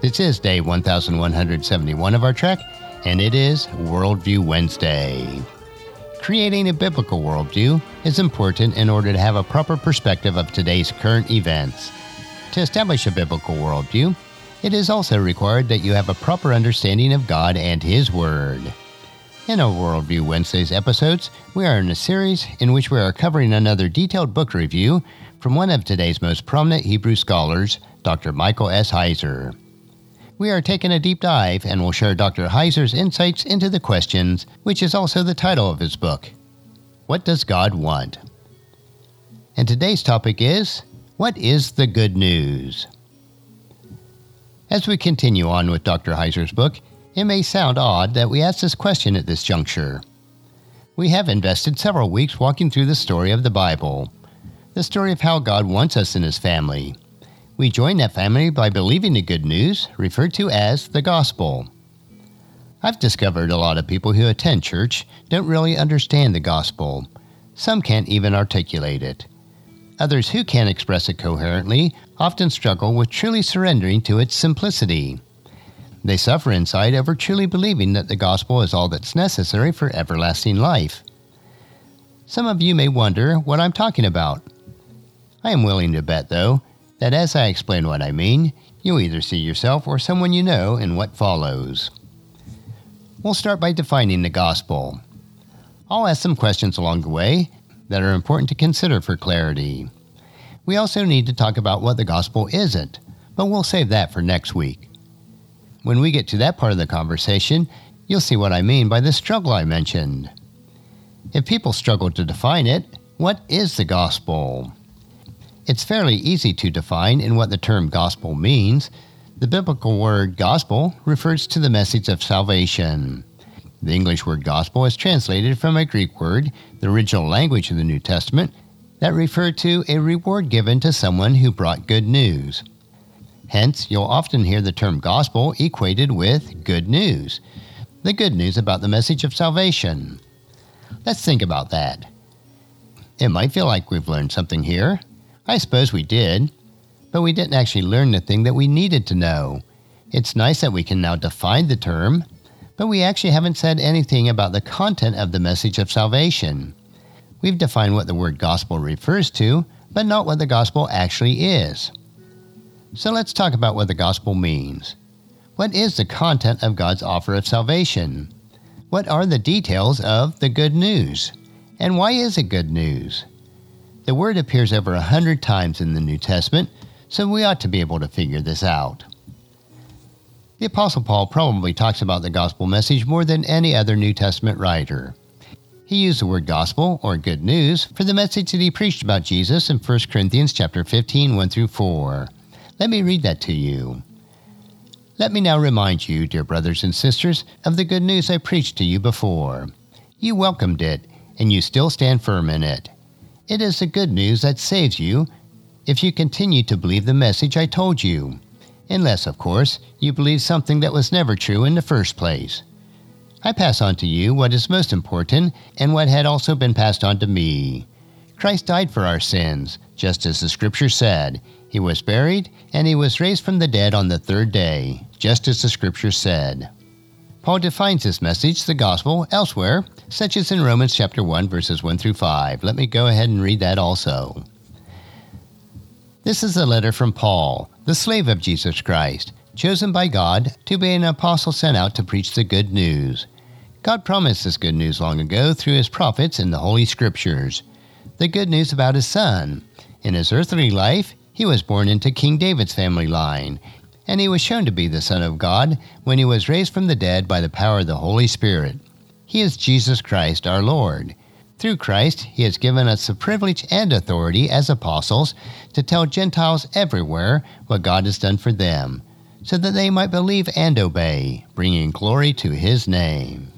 This is day 1171 of our trek, and it is Worldview Wednesday. Creating a biblical worldview is important in order to have a proper perspective of today's current events. To establish a biblical worldview, it is also required that you have a proper understanding of God and His Word. In our Worldview Wednesdays episodes, we are in a series in which we are covering another detailed book review from one of today's most prominent Hebrew scholars, Dr. Michael S. Heiser. We are taking a deep dive and will share Dr. Heiser's insights into the questions, which is also the title of his book What Does God Want? And today's topic is What is the Good News? As we continue on with Dr. Heiser's book, it may sound odd that we ask this question at this juncture. We have invested several weeks walking through the story of the Bible, the story of how God wants us in His family. We join that family by believing the good news, referred to as the gospel. I've discovered a lot of people who attend church don't really understand the gospel. Some can't even articulate it. Others who can express it coherently often struggle with truly surrendering to its simplicity. They suffer inside over truly believing that the gospel is all that's necessary for everlasting life. Some of you may wonder what I'm talking about. I am willing to bet, though, that as I explain what I mean, you'll either see yourself or someone you know in what follows. We'll start by defining the gospel. I'll ask some questions along the way that are important to consider for clarity. We also need to talk about what the gospel isn't, but we'll save that for next week. When we get to that part of the conversation, you'll see what I mean by the struggle I mentioned. If people struggle to define it, what is the gospel? It's fairly easy to define in what the term gospel means. The biblical word gospel refers to the message of salvation. The English word gospel is translated from a Greek word, the original language of the New Testament, that referred to a reward given to someone who brought good news. Hence, you'll often hear the term gospel equated with good news, the good news about the message of salvation. Let's think about that. It might feel like we've learned something here. I suppose we did, but we didn't actually learn the thing that we needed to know. It's nice that we can now define the term but we actually haven't said anything about the content of the message of salvation. We've defined what the word gospel refers to, but not what the gospel actually is. So let's talk about what the gospel means. What is the content of God's offer of salvation? What are the details of the good news? And why is it good news? The word appears over a hundred times in the New Testament, so we ought to be able to figure this out. The Apostle Paul probably talks about the gospel message more than any other New Testament writer. He used the word gospel or good news for the message that he preached about Jesus in 1 Corinthians chapter 15, 1 through 4. Let me read that to you. Let me now remind you, dear brothers and sisters, of the good news I preached to you before. You welcomed it, and you still stand firm in it. It is the good news that saves you if you continue to believe the message I told you unless, of course, you believe something that was never true in the first place. I pass on to you what is most important and what had also been passed on to me. Christ died for our sins, just as the Scripture said. He was buried, and he was raised from the dead on the third day, just as the Scripture said. Paul defines this message, the gospel, elsewhere, such as in Romans chapter 1 verses 1 through 5. Let me go ahead and read that also. This is a letter from Paul, the slave of Jesus Christ, chosen by God to be an apostle sent out to preach the good news. God promised this good news long ago through his prophets in the Holy Scriptures. The good news about his son. In his earthly life, he was born into King David's family line, and he was shown to be the Son of God when he was raised from the dead by the power of the Holy Spirit. He is Jesus Christ our Lord. Through Christ, He has given us the privilege and authority as apostles to tell Gentiles everywhere what God has done for them, so that they might believe and obey, bringing glory to his name.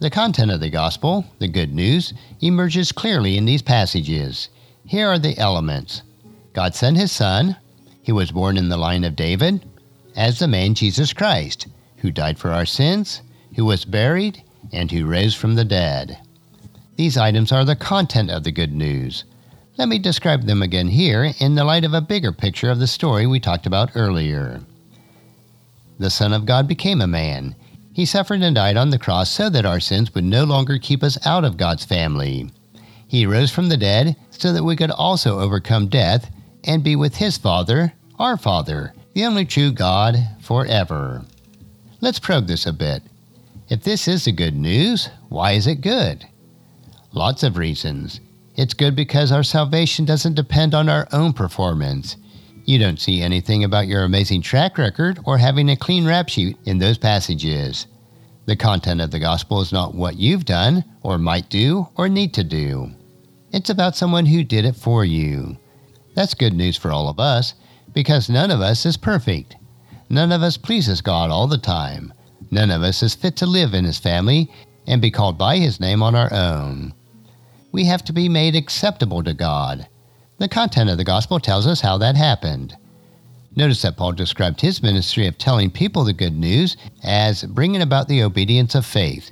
The content of the gospel, the good news, emerges clearly in these passages. Here are the elements God sent his Son, he was born in the line of David, as the man Jesus Christ, who died for our sins, who was buried, and who rose from the dead. These items are the content of the good news. Let me describe them again here in the light of a bigger picture of the story we talked about earlier. The Son of God became a man. He suffered and died on the cross so that our sins would no longer keep us out of God's family. He rose from the dead so that we could also overcome death and be with His Father, our Father, the only true God, forever. Let's probe this a bit. If this is the good news, why is it good? Lots of reasons. It's good because our salvation doesn't depend on our own performance. You don't see anything about your amazing track record or having a clean rap sheet in those passages. The content of the gospel is not what you've done, or might do, or need to do. It's about someone who did it for you. That's good news for all of us because none of us is perfect. None of us pleases God all the time. None of us is fit to live in His family and be called by His name on our own. We have to be made acceptable to God. The content of the gospel tells us how that happened. Notice that Paul described his ministry of telling people the good news as bringing about the obedience of faith.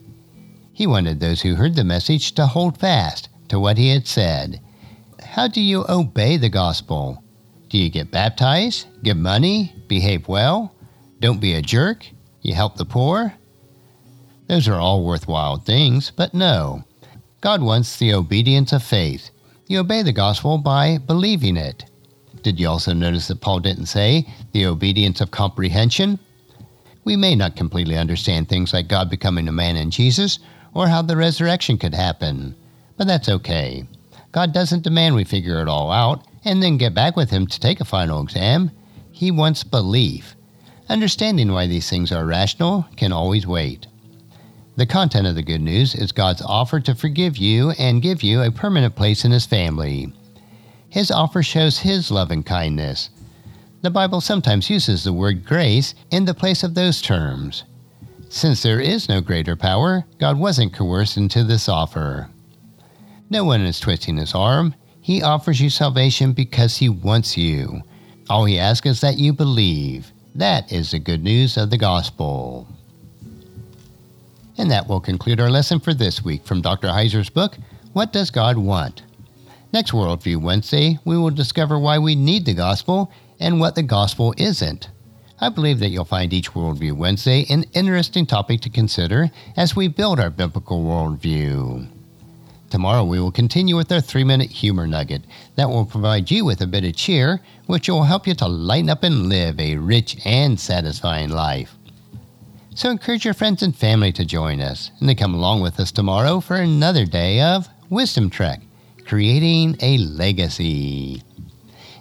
He wanted those who heard the message to hold fast to what he had said. How do you obey the gospel? Do you get baptized, give money, behave well, don't be a jerk, you help the poor? Those are all worthwhile things, but no. God wants the obedience of faith. You obey the gospel by believing it. Did you also notice that Paul didn't say the obedience of comprehension? We may not completely understand things like God becoming a man in Jesus or how the resurrection could happen, but that's okay. God doesn't demand we figure it all out, and then get back with him to take a final exam. He wants belief. Understanding why these things are rational can always wait. The content of the good news is God's offer to forgive you and give you a permanent place in His family. His offer shows His love and kindness. The Bible sometimes uses the word grace in the place of those terms. Since there is no greater power, God wasn't coerced into this offer. No one is twisting his arm. He offers you salvation because He wants you. All He asks is that you believe. That is the good news of the gospel. And that will conclude our lesson for this week from Dr. Heiser's book, What Does God Want? Next Worldview Wednesday, we will discover why we need the gospel and what the gospel isn't. I believe that you'll find each Worldview Wednesday an interesting topic to consider as we build our biblical worldview. Tomorrow we will continue with our three minute humor nugget that will provide you with a bit of cheer, which will help you to lighten up and live a rich and satisfying life. So encourage your friends and family to join us and to come along with us tomorrow for another day of Wisdom Trek, creating a legacy.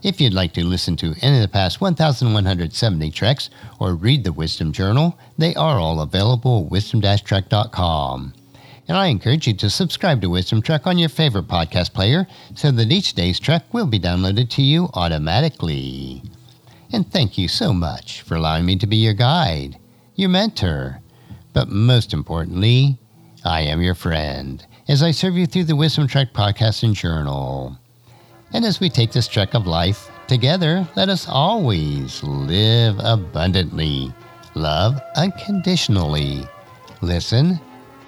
If you'd like to listen to any of the past 1,170 treks or read the Wisdom Journal, they are all available at wisdom-trek.com and I encourage you to subscribe to Wisdom Trek on your favorite podcast player so that each day's trek will be downloaded to you automatically. And thank you so much for allowing me to be your guide, your mentor, but most importantly, I am your friend as I serve you through the Wisdom Trek podcast and journal. And as we take this trek of life together, let us always live abundantly, love unconditionally, listen